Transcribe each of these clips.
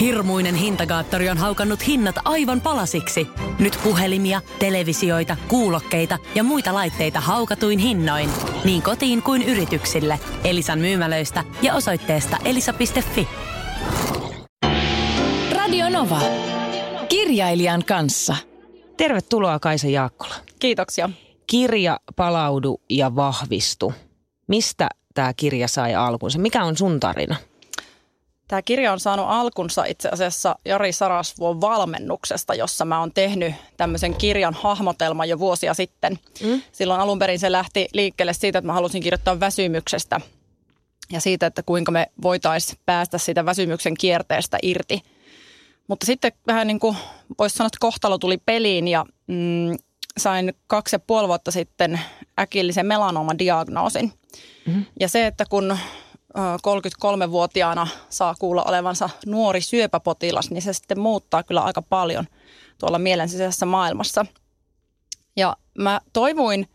Hirmuinen hintakaattori on haukannut hinnat aivan palasiksi. Nyt puhelimia, televisioita, kuulokkeita ja muita laitteita haukatuin hinnoin. Niin kotiin kuin yrityksille. Elisan myymälöistä ja osoitteesta elisa.fi. Radio Nova. Kirjailijan kanssa. Tervetuloa Kaisa Jaakkola. Kiitoksia. Kirja Palaudu ja vahvistu. Mistä tämä kirja sai alkunsa? Mikä on sun tarina? Tämä kirja on saanut alkunsa itse asiassa Jari Sarasvuon valmennuksesta, jossa mä oon tehnyt tämmöisen kirjan hahmotelman jo vuosia sitten. Mm. Silloin alun perin se lähti liikkeelle siitä, että mä halusin kirjoittaa väsymyksestä ja siitä, että kuinka me voitaisiin päästä siitä väsymyksen kierteestä irti. Mutta sitten vähän niin kuin voisi sanoa, että kohtalo tuli peliin ja mm, sain kaksi ja puoli vuotta sitten äkillisen melanooman diagnoosin. Mm-hmm. Ja se, että kun 33-vuotiaana saa kuulla olevansa nuori syöpäpotilas, niin se sitten muuttaa kyllä aika paljon tuolla mielen sisäisessä maailmassa. Ja mä toivuin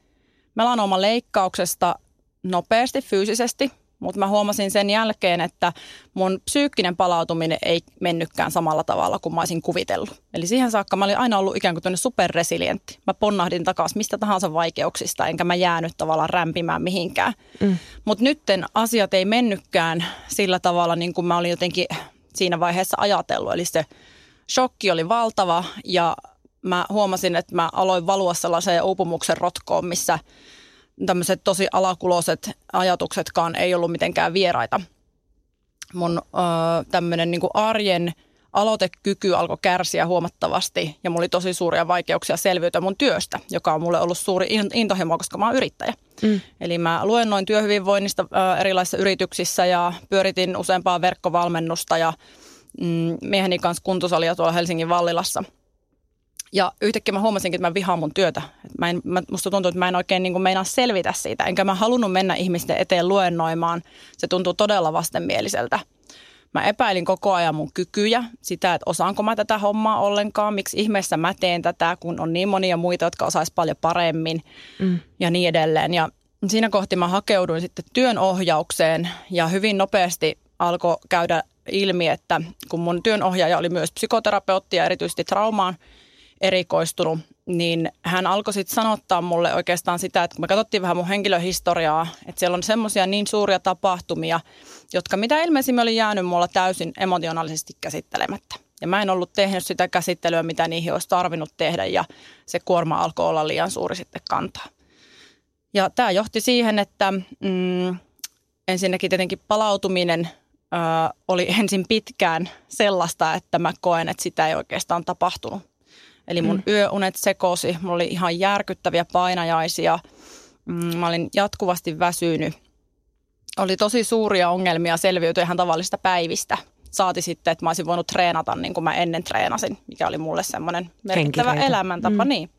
melanooman leikkauksesta nopeasti fyysisesti – mutta mä huomasin sen jälkeen, että mun psyykkinen palautuminen ei mennytkään samalla tavalla kuin mä olisin kuvitellut. Eli siihen saakka mä olin aina ollut ikään kuin superresilientti. Mä ponnahdin takaisin mistä tahansa vaikeuksista, enkä mä jäänyt tavallaan rämpimään mihinkään. Mm. Mutta nytten asiat ei mennytkään sillä tavalla niin kuin mä olin jotenkin siinä vaiheessa ajatellut. Eli se shokki oli valtava ja mä huomasin, että mä aloin valua sellaiseen uupumuksen rotkoon, missä – tämmöiset tosi alakuloiset ajatuksetkaan ei ollut mitenkään vieraita. Mun öö, tämmöinen niin arjen aloitekyky alkoi kärsiä huomattavasti ja mulla oli tosi suuria vaikeuksia selviytyä mun työstä, joka on mulle ollut suuri intohimo, koska mä oon yrittäjä. Mm. Eli mä luennoin työhyvinvoinnista ö, erilaisissa yrityksissä ja pyöritin useampaa verkkovalmennusta ja mm, mieheni kanssa kuntosalia tuolla Helsingin Vallilassa – ja yhtäkkiä mä huomasinkin, että mä vihaan mun työtä. Mä en, mä, musta tuntuu, että mä en oikein niin kuin meinaa selvitä siitä. Enkä mä halunnut mennä ihmisten eteen luennoimaan. Se tuntuu todella vastenmieliseltä. Mä epäilin koko ajan mun kykyjä, sitä, että osaanko mä tätä hommaa ollenkaan, miksi ihmeessä mä teen tätä, kun on niin monia muita, jotka osais paljon paremmin mm. ja niin edelleen. Ja siinä kohti mä hakeuduin sitten työnohjaukseen ja hyvin nopeasti alkoi käydä ilmi, että kun mun työnohjaaja oli myös psykoterapeutti ja erityisesti traumaan erikoistunut, niin hän alkoi sitten sanottaa mulle oikeastaan sitä, että kun me katsottiin vähän mun henkilöhistoriaa, että siellä on semmoisia niin suuria tapahtumia, jotka mitä ilmeisimmin oli jäänyt mulla täysin emotionaalisesti käsittelemättä. Ja mä en ollut tehnyt sitä käsittelyä, mitä niihin olisi tarvinnut tehdä ja se kuorma alkoi olla liian suuri sitten kantaa. Ja tämä johti siihen, että mm, ensinnäkin tietenkin palautuminen ö, oli ensin pitkään sellaista, että mä koen, että sitä ei oikeastaan tapahtunut Eli mun mm. yöunet sekosi, mulla oli ihan järkyttäviä painajaisia, mm, mä olin jatkuvasti väsynyt. Oli tosi suuria ongelmia selviytyä ihan tavallisista päivistä. Saati sitten, että mä olisin voinut treenata niin kuin mä ennen treenasin, mikä oli mulle semmoinen merkittävä Henkireitä. elämäntapa. Mm. Niin.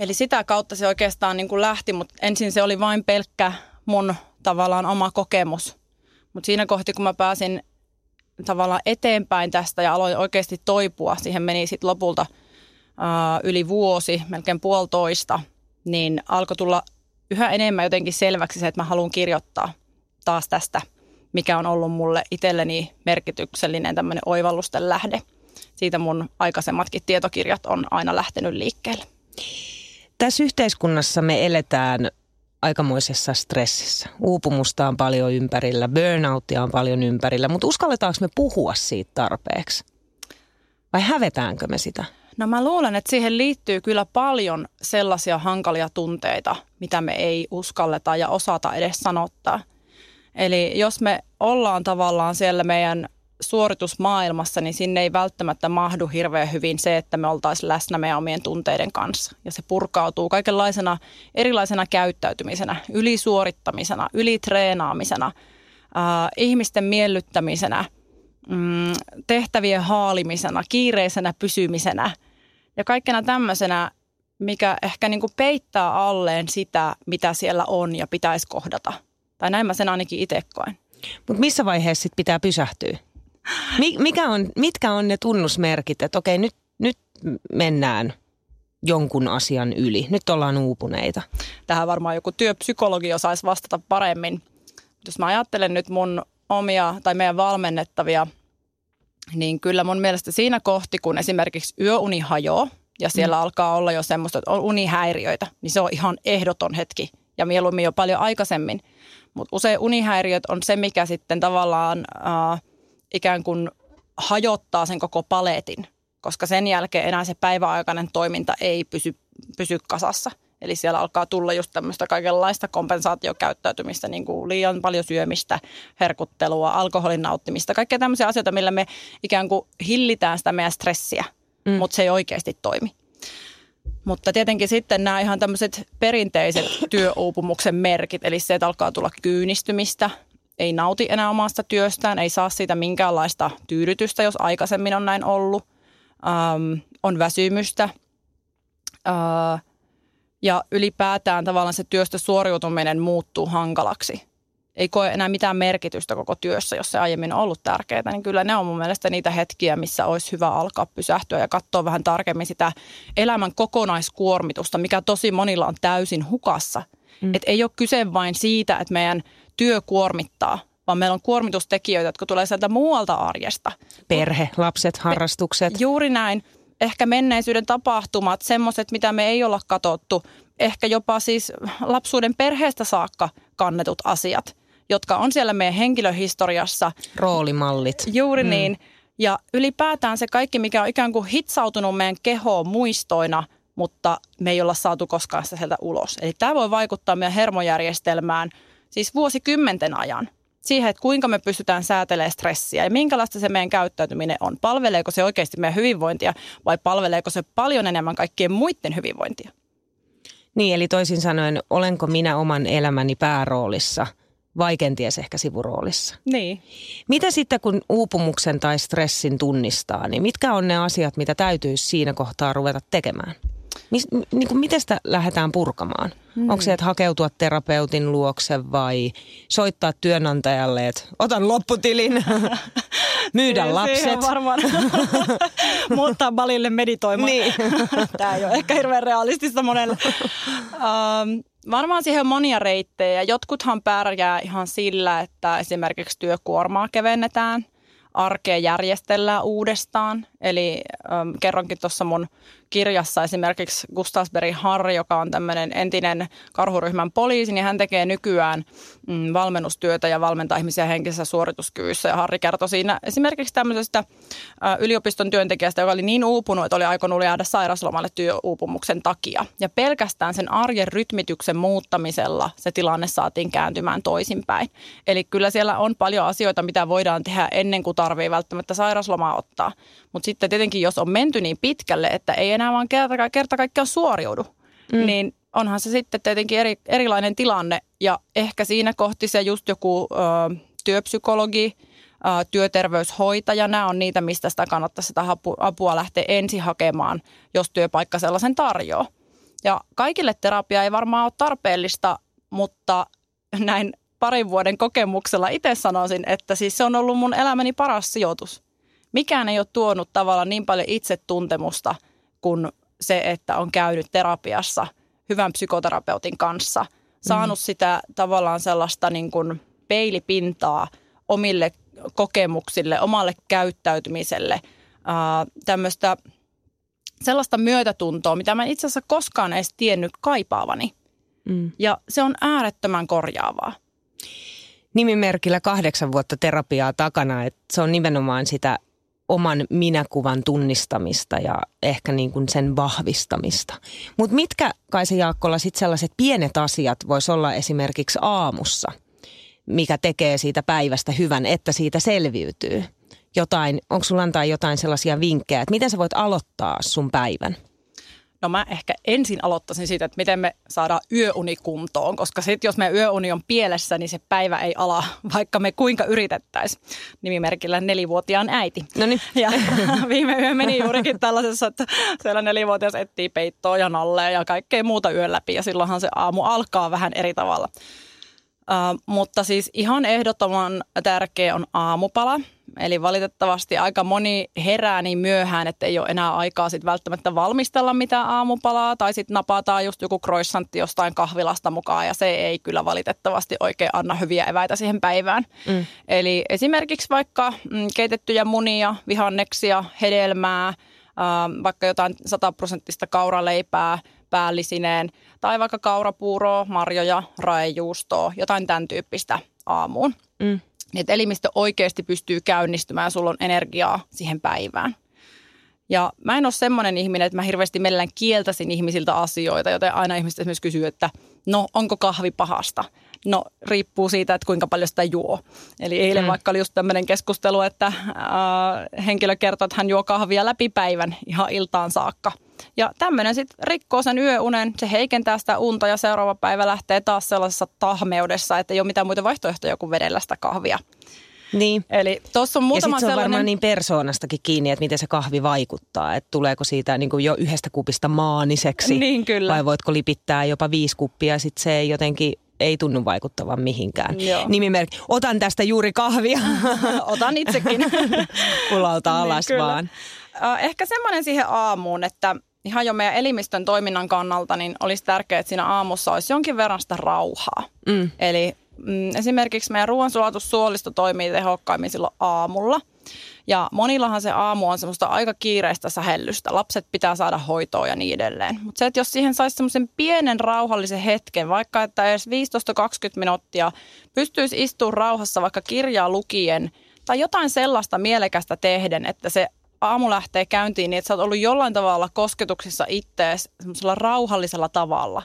Eli sitä kautta se oikeastaan niin kuin lähti, mutta ensin se oli vain pelkkä mun tavallaan oma kokemus. Mutta siinä kohti, kun mä pääsin tavallaan eteenpäin tästä ja aloin oikeasti toipua. Siihen meni sitten lopulta ää, yli vuosi, melkein puolitoista, niin alkoi tulla yhä enemmän jotenkin selväksi se, että mä haluan kirjoittaa taas tästä, mikä on ollut mulle itselleni merkityksellinen tämmöinen oivallusten lähde. Siitä mun aikaisemmatkin tietokirjat on aina lähtenyt liikkeelle. Tässä yhteiskunnassa me eletään aikamoisessa stressissä. Uupumusta on paljon ympärillä, burnouttia on paljon ympärillä, mutta uskalletaanko me puhua siitä tarpeeksi? Vai hävetäänkö me sitä? No mä luulen, että siihen liittyy kyllä paljon sellaisia hankalia tunteita, mitä me ei uskalleta ja osata edes sanottaa. Eli jos me ollaan tavallaan siellä meidän suoritusmaailmassa, niin sinne ei välttämättä mahdu hirveän hyvin se, että me oltaisiin läsnä meidän omien tunteiden kanssa. Ja se purkautuu kaikenlaisena erilaisena käyttäytymisenä, ylisuorittamisena, ylitreenaamisena, äh, ihmisten miellyttämisenä, mm, tehtävien haalimisena, kiireisenä pysymisenä ja kaikkena tämmöisenä, mikä ehkä niin kuin peittää alleen sitä, mitä siellä on ja pitäisi kohdata. Tai näin mä sen ainakin itse koen. Mutta missä vaiheessa sit pitää pysähtyä? Mikä on, mitkä on ne tunnusmerkit, että okei nyt, nyt mennään jonkun asian yli, nyt ollaan uupuneita? Tähän varmaan joku työpsykologi osaisi vastata paremmin. Jos mä ajattelen nyt mun omia tai meidän valmennettavia niin kyllä mun mielestä siinä kohti, kun esimerkiksi yöuni hajoaa ja siellä mm. alkaa olla jo semmoista, että on unihäiriöitä, niin se on ihan ehdoton hetki ja mieluummin jo paljon aikaisemmin. Mutta usein unihäiriöt on se, mikä sitten tavallaan äh, ikään kuin hajottaa sen koko paletin, koska sen jälkeen enää se päiväaikainen toiminta ei pysy, pysy kasassa. Eli siellä alkaa tulla just tämmöistä kaikenlaista kompensaatiokäyttäytymistä, niin kuin liian paljon syömistä, herkuttelua, alkoholin nauttimista, kaikkea tämmöisiä asioita, millä me ikään kuin hillitään sitä meidän stressiä, mm. mutta se ei oikeasti toimi. Mutta tietenkin sitten nämä ihan tämmöiset perinteiset työuupumuksen merkit, eli se, että alkaa tulla kyynistymistä, ei nauti enää omasta työstään, ei saa siitä minkäänlaista tyydytystä, jos aikaisemmin on näin ollut, ähm, on väsymystä äh, ja ylipäätään tavallaan se työstä suoriutuminen muuttuu hankalaksi ei koe enää mitään merkitystä koko työssä, jos se aiemmin on ollut tärkeää, niin kyllä ne on mun mielestä niitä hetkiä, missä olisi hyvä alkaa pysähtyä ja katsoa vähän tarkemmin sitä elämän kokonaiskuormitusta, mikä tosi monilla on täysin hukassa. Mm. Et ei ole kyse vain siitä, että meidän työ kuormittaa, vaan meillä on kuormitustekijöitä, jotka tulee sieltä muualta arjesta. Perhe, lapset, harrastukset. Juuri näin. Ehkä menneisyyden tapahtumat, semmoiset, mitä me ei olla katottu, ehkä jopa siis lapsuuden perheestä saakka kannetut asiat – jotka on siellä meidän henkilöhistoriassa. Roolimallit. Juuri mm. niin. Ja ylipäätään se kaikki, mikä on ikään kuin hitsautunut meidän kehoon muistoina, mutta me ei olla saatu koskaan sitä sieltä ulos. Eli tämä voi vaikuttaa meidän hermojärjestelmään siis vuosikymmenten ajan. Siihen, että kuinka me pystytään säätelemään stressiä ja minkälaista se meidän käyttäytyminen on. Palveleeko se oikeasti meidän hyvinvointia vai palveleeko se paljon enemmän kaikkien muiden hyvinvointia? Niin, eli toisin sanoen, olenko minä oman elämäni pääroolissa – vai kenties ehkä sivuroolissa. Niin. Mitä sitten kun uupumuksen tai stressin tunnistaa, niin mitkä on ne asiat, mitä täytyisi siinä kohtaa ruveta tekemään? Mis, niin kuin miten sitä lähdetään purkamaan? Hmm. Onko se, että hakeutua terapeutin luokse vai soittaa työnantajalle, että otan lopputilin, myydä Siihen lapset? varmaan muuttaa balille meditoimaan. Niin. Tämä ei ole ehkä hirveän realistista monelle. Um, Varmaan siihen on monia reittejä. Jotkuthan pärjää ihan sillä, että esimerkiksi työkuormaa kevennetään – arkea järjestellään uudestaan. Eli ähm, kerronkin tuossa mun kirjassa esimerkiksi Gustavsberg Harri, joka on tämmöinen entinen karhuryhmän poliisi, niin hän tekee nykyään mm, valmennustyötä ja valmentaa ihmisiä henkisessä suorituskyvyssä. Ja Harri kertoi siinä esimerkiksi tämmöisestä äh, yliopiston työntekijästä, joka oli niin uupunut, että oli aikonut jäädä sairaslomalle työuupumuksen takia. Ja pelkästään sen arjen rytmityksen muuttamisella se tilanne saatiin kääntymään toisinpäin. Eli kyllä siellä on paljon asioita, mitä voidaan tehdä ennen kuin tarvii välttämättä sairaslomaa ottaa. Mutta sitten tietenkin, jos on menty niin pitkälle, että ei enää vaan kerta, kerta kaikkiaan suoriudu, mm. niin onhan se sitten tietenkin eri, erilainen tilanne. Ja ehkä siinä kohti se just joku ö, työpsykologi, ö, työterveyshoitaja, nämä on niitä, mistä sitä kannattaa sitä apua lähteä ensin hakemaan, jos työpaikka sellaisen tarjoaa. Ja kaikille terapia ei varmaan ole tarpeellista, mutta näin parin vuoden kokemuksella itse sanoisin, että siis se on ollut mun elämäni paras sijoitus. Mikään ei ole tuonut tavallaan niin paljon itsetuntemusta kuin se, että on käynyt terapiassa hyvän psykoterapeutin kanssa. Saanut mm. sitä tavallaan sellaista niin kuin peilipintaa omille kokemuksille, omalle käyttäytymiselle, ää, tämmöistä sellaista myötätuntoa, mitä mä itse asiassa koskaan edes tiennyt kaipaavani. Mm. Ja se on äärettömän korjaavaa nimimerkillä kahdeksan vuotta terapiaa takana, että se on nimenomaan sitä oman minäkuvan tunnistamista ja ehkä niin kuin sen vahvistamista. Mutta mitkä, Kaisa Jaakkola, sitten sellaiset pienet asiat voisi olla esimerkiksi aamussa, mikä tekee siitä päivästä hyvän, että siitä selviytyy? Jotain, onko sulla antaa jotain sellaisia vinkkejä, että miten sä voit aloittaa sun päivän? No mä ehkä ensin aloittaisin siitä, että miten me saadaan yöuni kuntoon, koska sitten jos meidän yöuni on pielessä, niin se päivä ei ala, vaikka me kuinka yritettäisiin. Nimimerkillä nelivuotiaan äiti. No niin. Ja viime yö meni juurikin tällaisessa, että siellä nelivuotias etsii peittoa ja nalleja ja kaikkea muuta yön läpi ja silloinhan se aamu alkaa vähän eri tavalla. Uh, mutta siis ihan ehdottoman tärkeä on aamupala. Eli valitettavasti aika moni herää niin myöhään, että ei ole enää aikaa sit välttämättä valmistella mitään aamupalaa. Tai sitten napataan just joku croissantti jostain kahvilasta mukaan ja se ei kyllä valitettavasti oikein anna hyviä eväitä siihen päivään. Mm. Eli esimerkiksi vaikka mm, keitettyjä munia, vihanneksia, hedelmää, vaikka jotain sataprosenttista kauraleipää päällisineen tai vaikka kaurapuuroa, marjoja, raejuustoa, jotain tämän tyyppistä aamuun. Mm. Niin että elimistö oikeasti pystyy käynnistymään sulla on energiaa siihen päivään. Ja mä en ole semmoinen ihminen, että mä hirveästi mielellään kieltäisin ihmisiltä asioita, joten aina ihmiset esimerkiksi kysyy, että no onko kahvi pahasta? No riippuu siitä, että kuinka paljon sitä juo. Eli eilen mm. vaikka oli just tämmöinen keskustelu, että äh, henkilö kertoo, että hän juo kahvia läpi päivän ihan iltaan saakka. Ja tämmöinen sitten rikkoo sen yöunen, se heikentää sitä unta ja seuraava päivä lähtee taas sellaisessa tahmeudessa, että ei ole mitään muita vaihtoehtoja kuin vedellä sitä kahvia. Niin. Eli tuossa on muutama ja se on sellainen... varmaan niin persoonastakin kiinni, että miten se kahvi vaikuttaa. Että tuleeko siitä niin kuin jo yhdestä kupista maaniseksi. Niin kyllä. Vai voitko lipittää jopa viisi kuppia ja sitten se ei jotenkin ei tunnu vaikuttavan mihinkään. Joo. Nimimerkki, otan tästä juuri kahvia. Otan itsekin. Pulalta alas Niin, kyllä. vaan. Ehkä semmoinen siihen aamuun, että ihan jo meidän elimistön toiminnan kannalta, niin olisi tärkeää, että siinä aamussa olisi jonkin verran sitä rauhaa. Mm. Eli mm, esimerkiksi meidän ruoansulatussuolisto toimii tehokkaimmin silloin aamulla. Ja monillahan se aamu on semmoista aika kiireistä sähellystä. Lapset pitää saada hoitoa ja niin edelleen. Mutta se, että jos siihen saisi semmoisen pienen rauhallisen hetken, vaikka että edes 15-20 minuuttia pystyisi istumaan rauhassa vaikka kirjaa lukien tai jotain sellaista mielekästä tehden, että se aamu lähtee käyntiin niin, että sä oot ollut jollain tavalla kosketuksissa ittees semmoisella rauhallisella tavalla.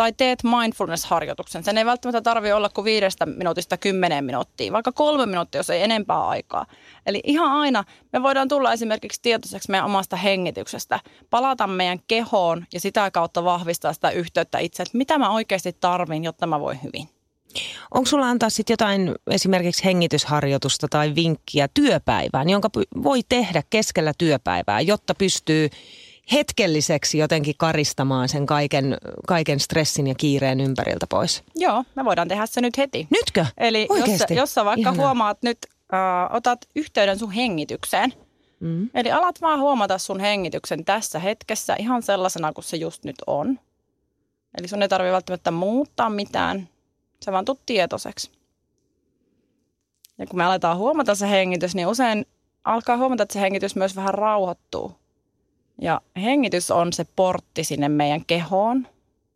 Tai teet mindfulness-harjoituksen. Sen ei välttämättä tarvitse olla kuin viidestä minuutista kymmeneen minuuttia, vaikka kolme minuuttia, jos ei enempää aikaa. Eli ihan aina me voidaan tulla esimerkiksi tietoiseksi meidän omasta hengityksestä, palata meidän kehoon ja sitä kautta vahvistaa sitä yhteyttä itse, että mitä mä oikeasti tarvin, jotta mä voin hyvin. Onko sulla antaa sitten jotain esimerkiksi hengitysharjoitusta tai vinkkiä työpäivään, jonka voi tehdä keskellä työpäivää, jotta pystyy hetkelliseksi jotenkin karistamaan sen kaiken, kaiken stressin ja kiireen ympäriltä pois? Joo, me voidaan tehdä se nyt heti. Nytkö? Eli jos, jos sä vaikka Ihanaa. huomaat nyt, äh, otat yhteyden sun hengitykseen. Mm. Eli alat vaan huomata sun hengityksen tässä hetkessä ihan sellaisena kuin se just nyt on. Eli sun ei tarvitse välttämättä muuttaa mitään. Sä vaan tuut tietoiseksi. Ja kun me aletaan huomata se hengitys, niin usein alkaa huomata, että se hengitys myös vähän rauhoittuu. Ja hengitys on se portti sinne meidän kehoon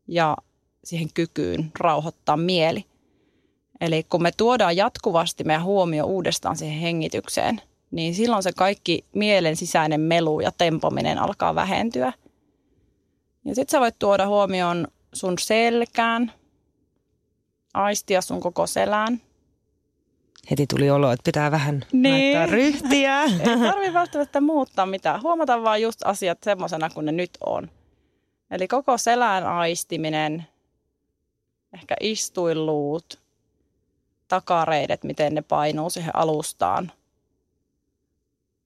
ja siihen kykyyn rauhoittaa mieli. Eli kun me tuodaan jatkuvasti meidän huomio uudestaan siihen hengitykseen, niin silloin se kaikki mielen sisäinen melu ja tempominen alkaa vähentyä. Ja sitten sä voit tuoda huomioon sun selkään, aistia sun koko selään. Heti tuli olo, että pitää vähän Niin. laittaa ryhtiä. Ei tarvitse välttämättä muuttaa mitään. Huomata vaan just asiat semmoisena kuin ne nyt on. Eli koko selän aistiminen, ehkä istuinluut, takareidet, miten ne painuu siihen alustaan,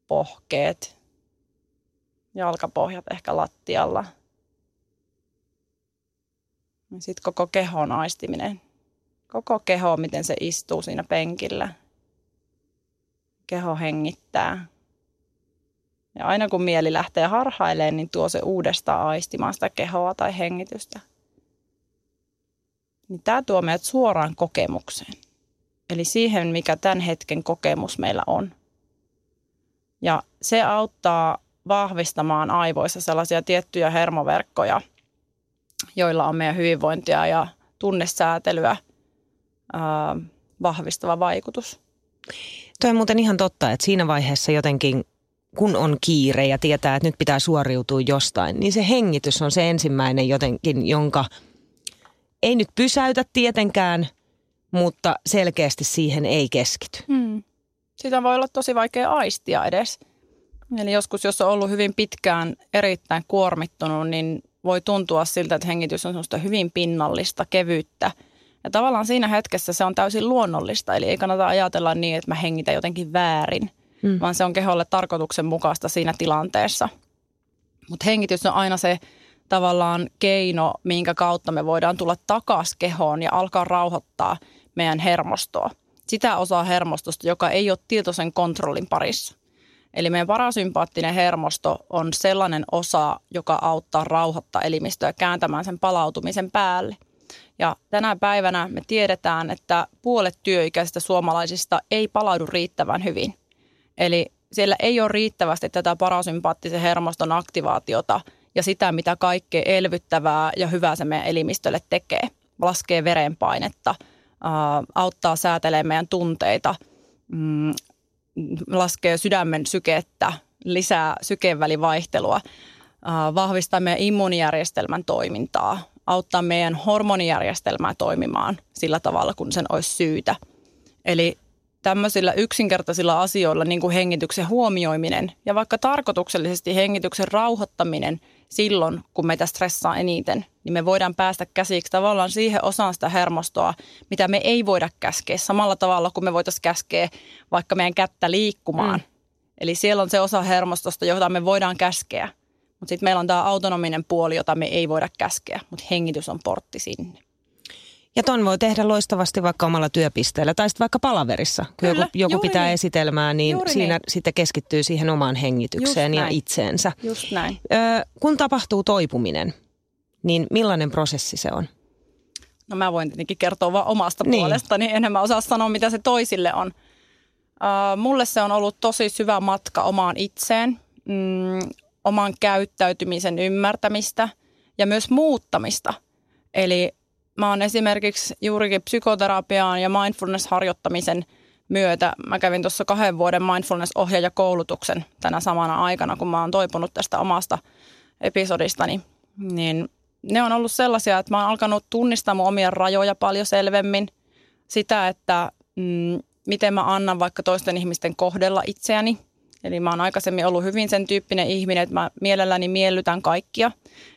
pohkeet, jalkapohjat ehkä lattialla. Sitten koko kehon aistiminen. Koko keho, miten se istuu siinä penkillä. Keho hengittää. Ja aina kun mieli lähtee harhailemaan, niin tuo se uudestaan aistimaan sitä kehoa tai hengitystä. Niin tämä tuo meidät suoraan kokemukseen. Eli siihen, mikä tämän hetken kokemus meillä on. Ja se auttaa vahvistamaan aivoissa sellaisia tiettyjä hermoverkkoja, joilla on meidän hyvinvointia ja tunnesäätelyä ää, vahvistava vaikutus. Toi on muuten ihan totta, että siinä vaiheessa jotenkin, kun on kiire ja tietää, että nyt pitää suoriutua jostain, niin se hengitys on se ensimmäinen jotenkin, jonka ei nyt pysäytä tietenkään, mutta selkeästi siihen ei keskity. Hmm. Sitä voi olla tosi vaikea aistia edes. Eli joskus, jos on ollut hyvin pitkään erittäin kuormittunut, niin voi tuntua siltä, että hengitys on semmoista hyvin pinnallista, kevyyttä. Ja tavallaan siinä hetkessä se on täysin luonnollista, eli ei kannata ajatella niin, että mä hengitän jotenkin väärin, mm. vaan se on keholle tarkoituksenmukaista siinä tilanteessa. Mutta hengitys on aina se tavallaan keino, minkä kautta me voidaan tulla takaisin kehoon ja alkaa rauhoittaa meidän hermostoa. sitä osaa hermostosta, joka ei ole tietoisen kontrollin parissa. Eli meidän parasympaattinen hermosto on sellainen osa, joka auttaa rauhoittaa elimistöä kääntämään sen palautumisen päälle. Ja tänä päivänä me tiedetään, että puolet työikäisistä suomalaisista ei palaudu riittävän hyvin. Eli siellä ei ole riittävästi tätä parasympaattisen hermoston aktivaatiota ja sitä, mitä kaikkea elvyttävää ja hyvää se meidän elimistölle tekee. Laskee verenpainetta, auttaa säätelemään meidän tunteita, mm, laskee sydämen sykettä, lisää sykevälivaihtelua, vahvistaa meidän immuunijärjestelmän toimintaa, auttaa meidän hormonijärjestelmää toimimaan sillä tavalla, kun sen olisi syytä. Eli tämmöisillä yksinkertaisilla asioilla, niin kuin hengityksen huomioiminen ja vaikka tarkoituksellisesti hengityksen rauhoittaminen silloin, kun meitä stressaa eniten, niin me voidaan päästä käsiksi tavallaan siihen osaan sitä hermostoa, mitä me ei voida käskeä samalla tavalla kuin me voitaisiin käskeä vaikka meidän kättä liikkumaan. Mm. Eli siellä on se osa hermostosta, jota me voidaan käskeä. Mutta sitten meillä on tämä autonominen puoli, jota me ei voida käskeä, mutta hengitys on portti sinne. Ja ton voi tehdä loistavasti vaikka omalla työpisteellä tai sitten vaikka palaverissa. Kun Kyllä, joku, joku pitää niin. esitelmää, niin juuri siinä niin. sitten keskittyy siihen omaan hengitykseen ja itseensä. Just näin. Ö, kun tapahtuu toipuminen, niin millainen prosessi se on? No mä voin tietenkin kertoa vaan omasta niin. puolestani, enemmän osaa sanoa mitä se toisille on. Uh, mulle se on ollut tosi syvä matka omaan itseen, mm, oman käyttäytymisen ymmärtämistä ja myös muuttamista. Eli mä oon esimerkiksi juurikin psykoterapiaan ja mindfulness-harjoittamisen myötä, mä kävin tuossa kahden vuoden mindfulness-ohjaajakoulutuksen tänä samana aikana, kun mä oon toipunut tästä omasta episodistani, niin ne on ollut sellaisia, että mä oon alkanut tunnistaa mun omia rajoja paljon selvemmin. Sitä, että mm, miten mä annan vaikka toisten ihmisten kohdella itseäni. Eli mä oon aikaisemmin ollut hyvin sen tyyppinen ihminen, että mä mielelläni miellytän kaikkia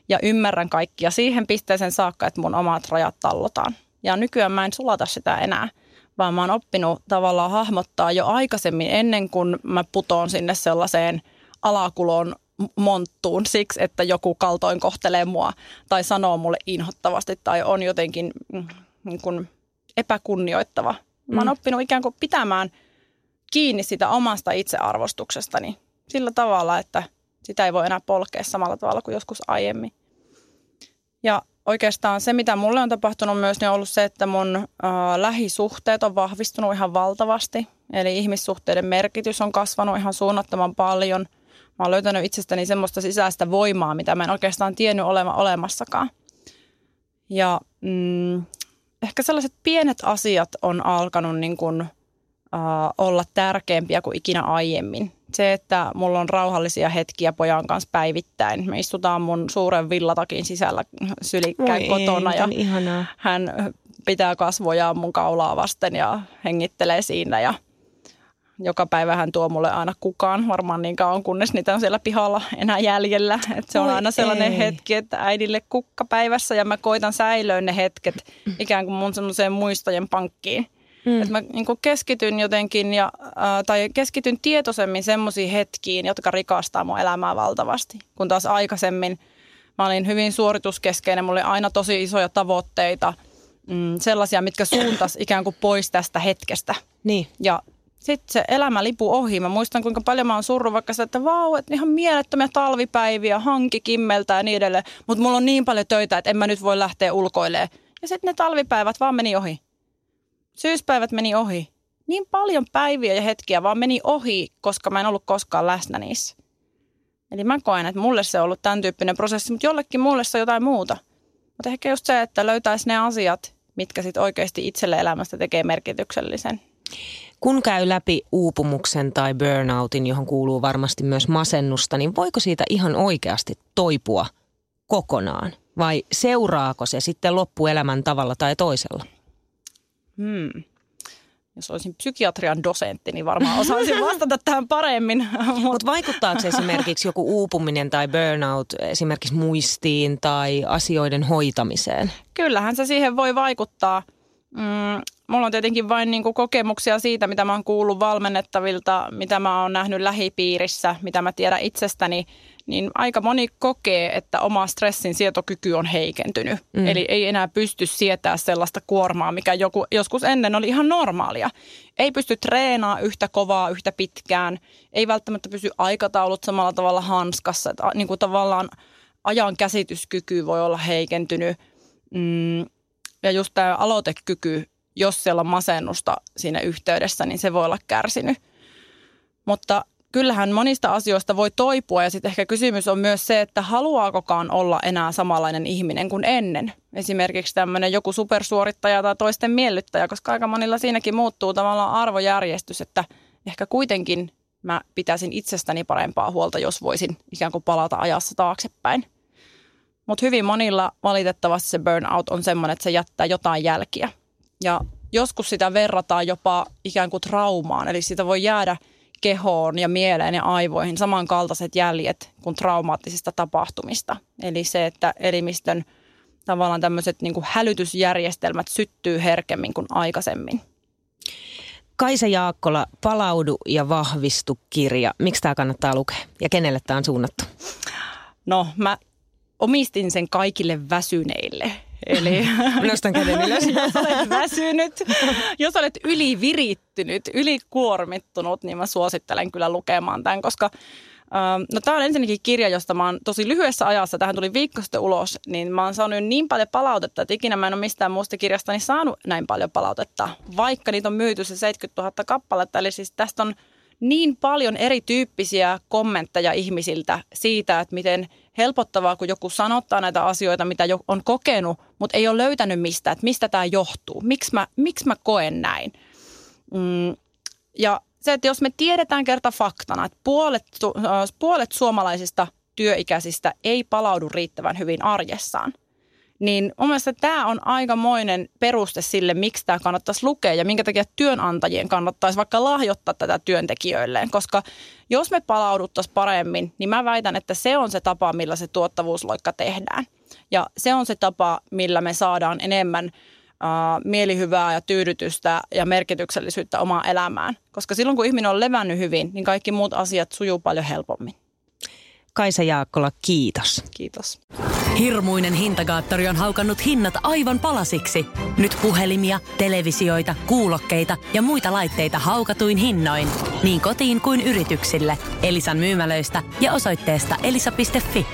ja ymmärrän kaikkia siihen pisteeseen saakka, että mun omat rajat tallotaan. Ja nykyään mä en sulata sitä enää, vaan mä oon oppinut tavallaan hahmottaa jo aikaisemmin ennen kuin mä putoon sinne sellaiseen alakuloon monttuun siksi, että joku kaltoin kohtelee mua tai sanoo mulle inhottavasti tai on jotenkin mm, niin kuin epäkunnioittava. Mä oon mm. oppinut ikään kuin pitämään kiinni sitä omasta itsearvostuksestani sillä tavalla, että sitä ei voi enää polkea samalla tavalla kuin joskus aiemmin. Ja oikeastaan se, mitä mulle on tapahtunut myös, niin on ollut se, että mun äh, lähisuhteet on vahvistunut ihan valtavasti. Eli ihmissuhteiden merkitys on kasvanut ihan suunnattoman paljon – Mä oon löytänyt itsestäni semmoista sisäistä voimaa, mitä mä en oikeastaan tiennyt olema olemassakaan. Ja mm, ehkä sellaiset pienet asiat on alkanut niin kuin, olla tärkeämpiä kuin ikinä aiemmin. Se, että mulla on rauhallisia hetkiä pojan kanssa päivittäin. Me istutaan mun suuren villatakin sisällä sylikkäin kotona ja ihanaa. hän pitää kasvojaan mun kaulaa vasten ja hengittelee siinä ja – joka päivä hän tuo mulle aina kukaan, varmaan niin kauan kunnes niitä on siellä pihalla enää jäljellä. Et se on Oi aina sellainen ei. hetki, että äidille kukka päivässä ja mä koitan säilöä ne hetket ikään kuin mun semmoiseen muistojen pankkiin. Mm. Että mä niin keskityn jotenkin ja, äh, tai keskityn tietoisemmin semmoisiin hetkiin, jotka rikastaa mun elämää valtavasti. Kun taas aikaisemmin mä olin hyvin suorituskeskeinen, mulla oli aina tosi isoja tavoitteita, mm, sellaisia, mitkä suuntas ikään kuin pois tästä hetkestä. Niin. Ja sitten se elämä lipu ohi. Mä muistan, kuinka paljon mä oon surru vaikka sitä, että vau, että ihan mielettömiä talvipäiviä, hanki kimmeltä ja niin edelleen. Mutta mulla on niin paljon töitä, että en mä nyt voi lähteä ulkoilemaan. Ja sitten ne talvipäivät vaan meni ohi. Syyspäivät meni ohi. Niin paljon päiviä ja hetkiä vaan meni ohi, koska mä en ollut koskaan läsnä niissä. Eli mä koen, että mulle se on ollut tämän tyyppinen prosessi, mutta jollekin mulle se on jotain muuta. Mutta ehkä just se, että löytäisi ne asiat, mitkä sitten oikeasti itselle elämästä tekee merkityksellisen. Kun käy läpi uupumuksen tai burnoutin, johon kuuluu varmasti myös masennusta, niin voiko siitä ihan oikeasti toipua kokonaan? Vai seuraako se sitten loppuelämän tavalla tai toisella? Hmm. Jos olisin psykiatrian dosentti, niin varmaan osaisin vastata tähän paremmin. Mutta vaikuttaako esimerkiksi joku uupuminen tai burnout esimerkiksi muistiin tai asioiden hoitamiseen? Kyllähän se siihen voi vaikuttaa – Mm, mulla on tietenkin vain niin kuin kokemuksia siitä, mitä mä oon kuullut valmennettavilta, mitä mä oon nähnyt lähipiirissä, mitä mä tiedän itsestäni, niin aika moni kokee, että oma stressin sietokyky on heikentynyt. Mm. Eli ei enää pysty sietää sellaista kuormaa, mikä joku, joskus ennen oli ihan normaalia. Ei pysty treenaa yhtä kovaa, yhtä pitkään. Ei välttämättä pysy aikataulut samalla tavalla hanskassa. Että, niin kuin tavallaan ajan käsityskyky voi olla heikentynyt. Mm, ja just tämä aloitekyky, jos siellä on masennusta siinä yhteydessä, niin se voi olla kärsinyt. Mutta kyllähän monista asioista voi toipua ja sitten ehkä kysymys on myös se, että haluaakokaan olla enää samanlainen ihminen kuin ennen. Esimerkiksi tämmöinen joku supersuorittaja tai toisten miellyttäjä, koska aika monilla siinäkin muuttuu tavallaan arvojärjestys, että ehkä kuitenkin mä pitäisin itsestäni parempaa huolta, jos voisin ikään kuin palata ajassa taaksepäin. Mutta hyvin monilla valitettavasti se burnout on semmoinen, että se jättää jotain jälkiä. Ja joskus sitä verrataan jopa ikään kuin traumaan, eli sitä voi jäädä – kehoon ja mieleen ja aivoihin samankaltaiset jäljet kuin traumaattisista tapahtumista. Eli se, että elimistön tavallaan tämmöiset niin kuin hälytysjärjestelmät syttyy herkemmin kuin aikaisemmin. Kaisa Jaakkola, Palaudu ja vahvistu kirja. Miksi tämä kannattaa lukea ja kenelle tämä on suunnattu? No mä omistin sen kaikille väsyneille Eli nostan käden ylös. jos olet väsynyt, jos olet ylivirittynyt, ylikuormittunut, niin mä suosittelen kyllä lukemaan tämän, koska No tämä on ensinnäkin kirja, josta mä oon tosi lyhyessä ajassa, tähän tuli viikko sitten ulos, niin mä oon saanut niin paljon palautetta, että ikinä mä en ole mistään muusta kirjasta niin saanut näin paljon palautetta, vaikka niitä on myyty se 70 000 kappaletta. Eli siis tästä on niin paljon erityyppisiä kommentteja ihmisiltä siitä, että miten helpottavaa, kun joku sanottaa näitä asioita, mitä jo on kokenut, mutta ei ole löytänyt mistä, että mistä tämä johtuu, miksi mä, miksi mä koen näin. Mm, ja se, että jos me tiedetään kerta faktana, että puolet, puolet suomalaisista työikäisistä ei palaudu riittävän hyvin arjessaan, niin mun mielestä tämä on aikamoinen peruste sille, miksi tämä kannattaisi lukea ja minkä takia työnantajien kannattaisi vaikka lahjoittaa tätä työntekijöilleen. Koska jos me palauduttaisiin paremmin, niin mä väitän, että se on se tapa, millä se tuottavuusloikka tehdään. Ja se on se tapa, millä me saadaan enemmän mielihyvää ja tyydytystä ja merkityksellisyyttä omaan elämään. Koska silloin, kun ihminen on levännyt hyvin, niin kaikki muut asiat sujuu paljon helpommin. Kaisa Jaakkola, kiitos. Kiitos. Hirmuinen hintakaattori on haukannut hinnat aivan palasiksi. Nyt puhelimia, televisioita, kuulokkeita ja muita laitteita haukatuin hinnoin. Niin kotiin kuin yrityksille. Elisan myymälöistä ja osoitteesta elisa.fi.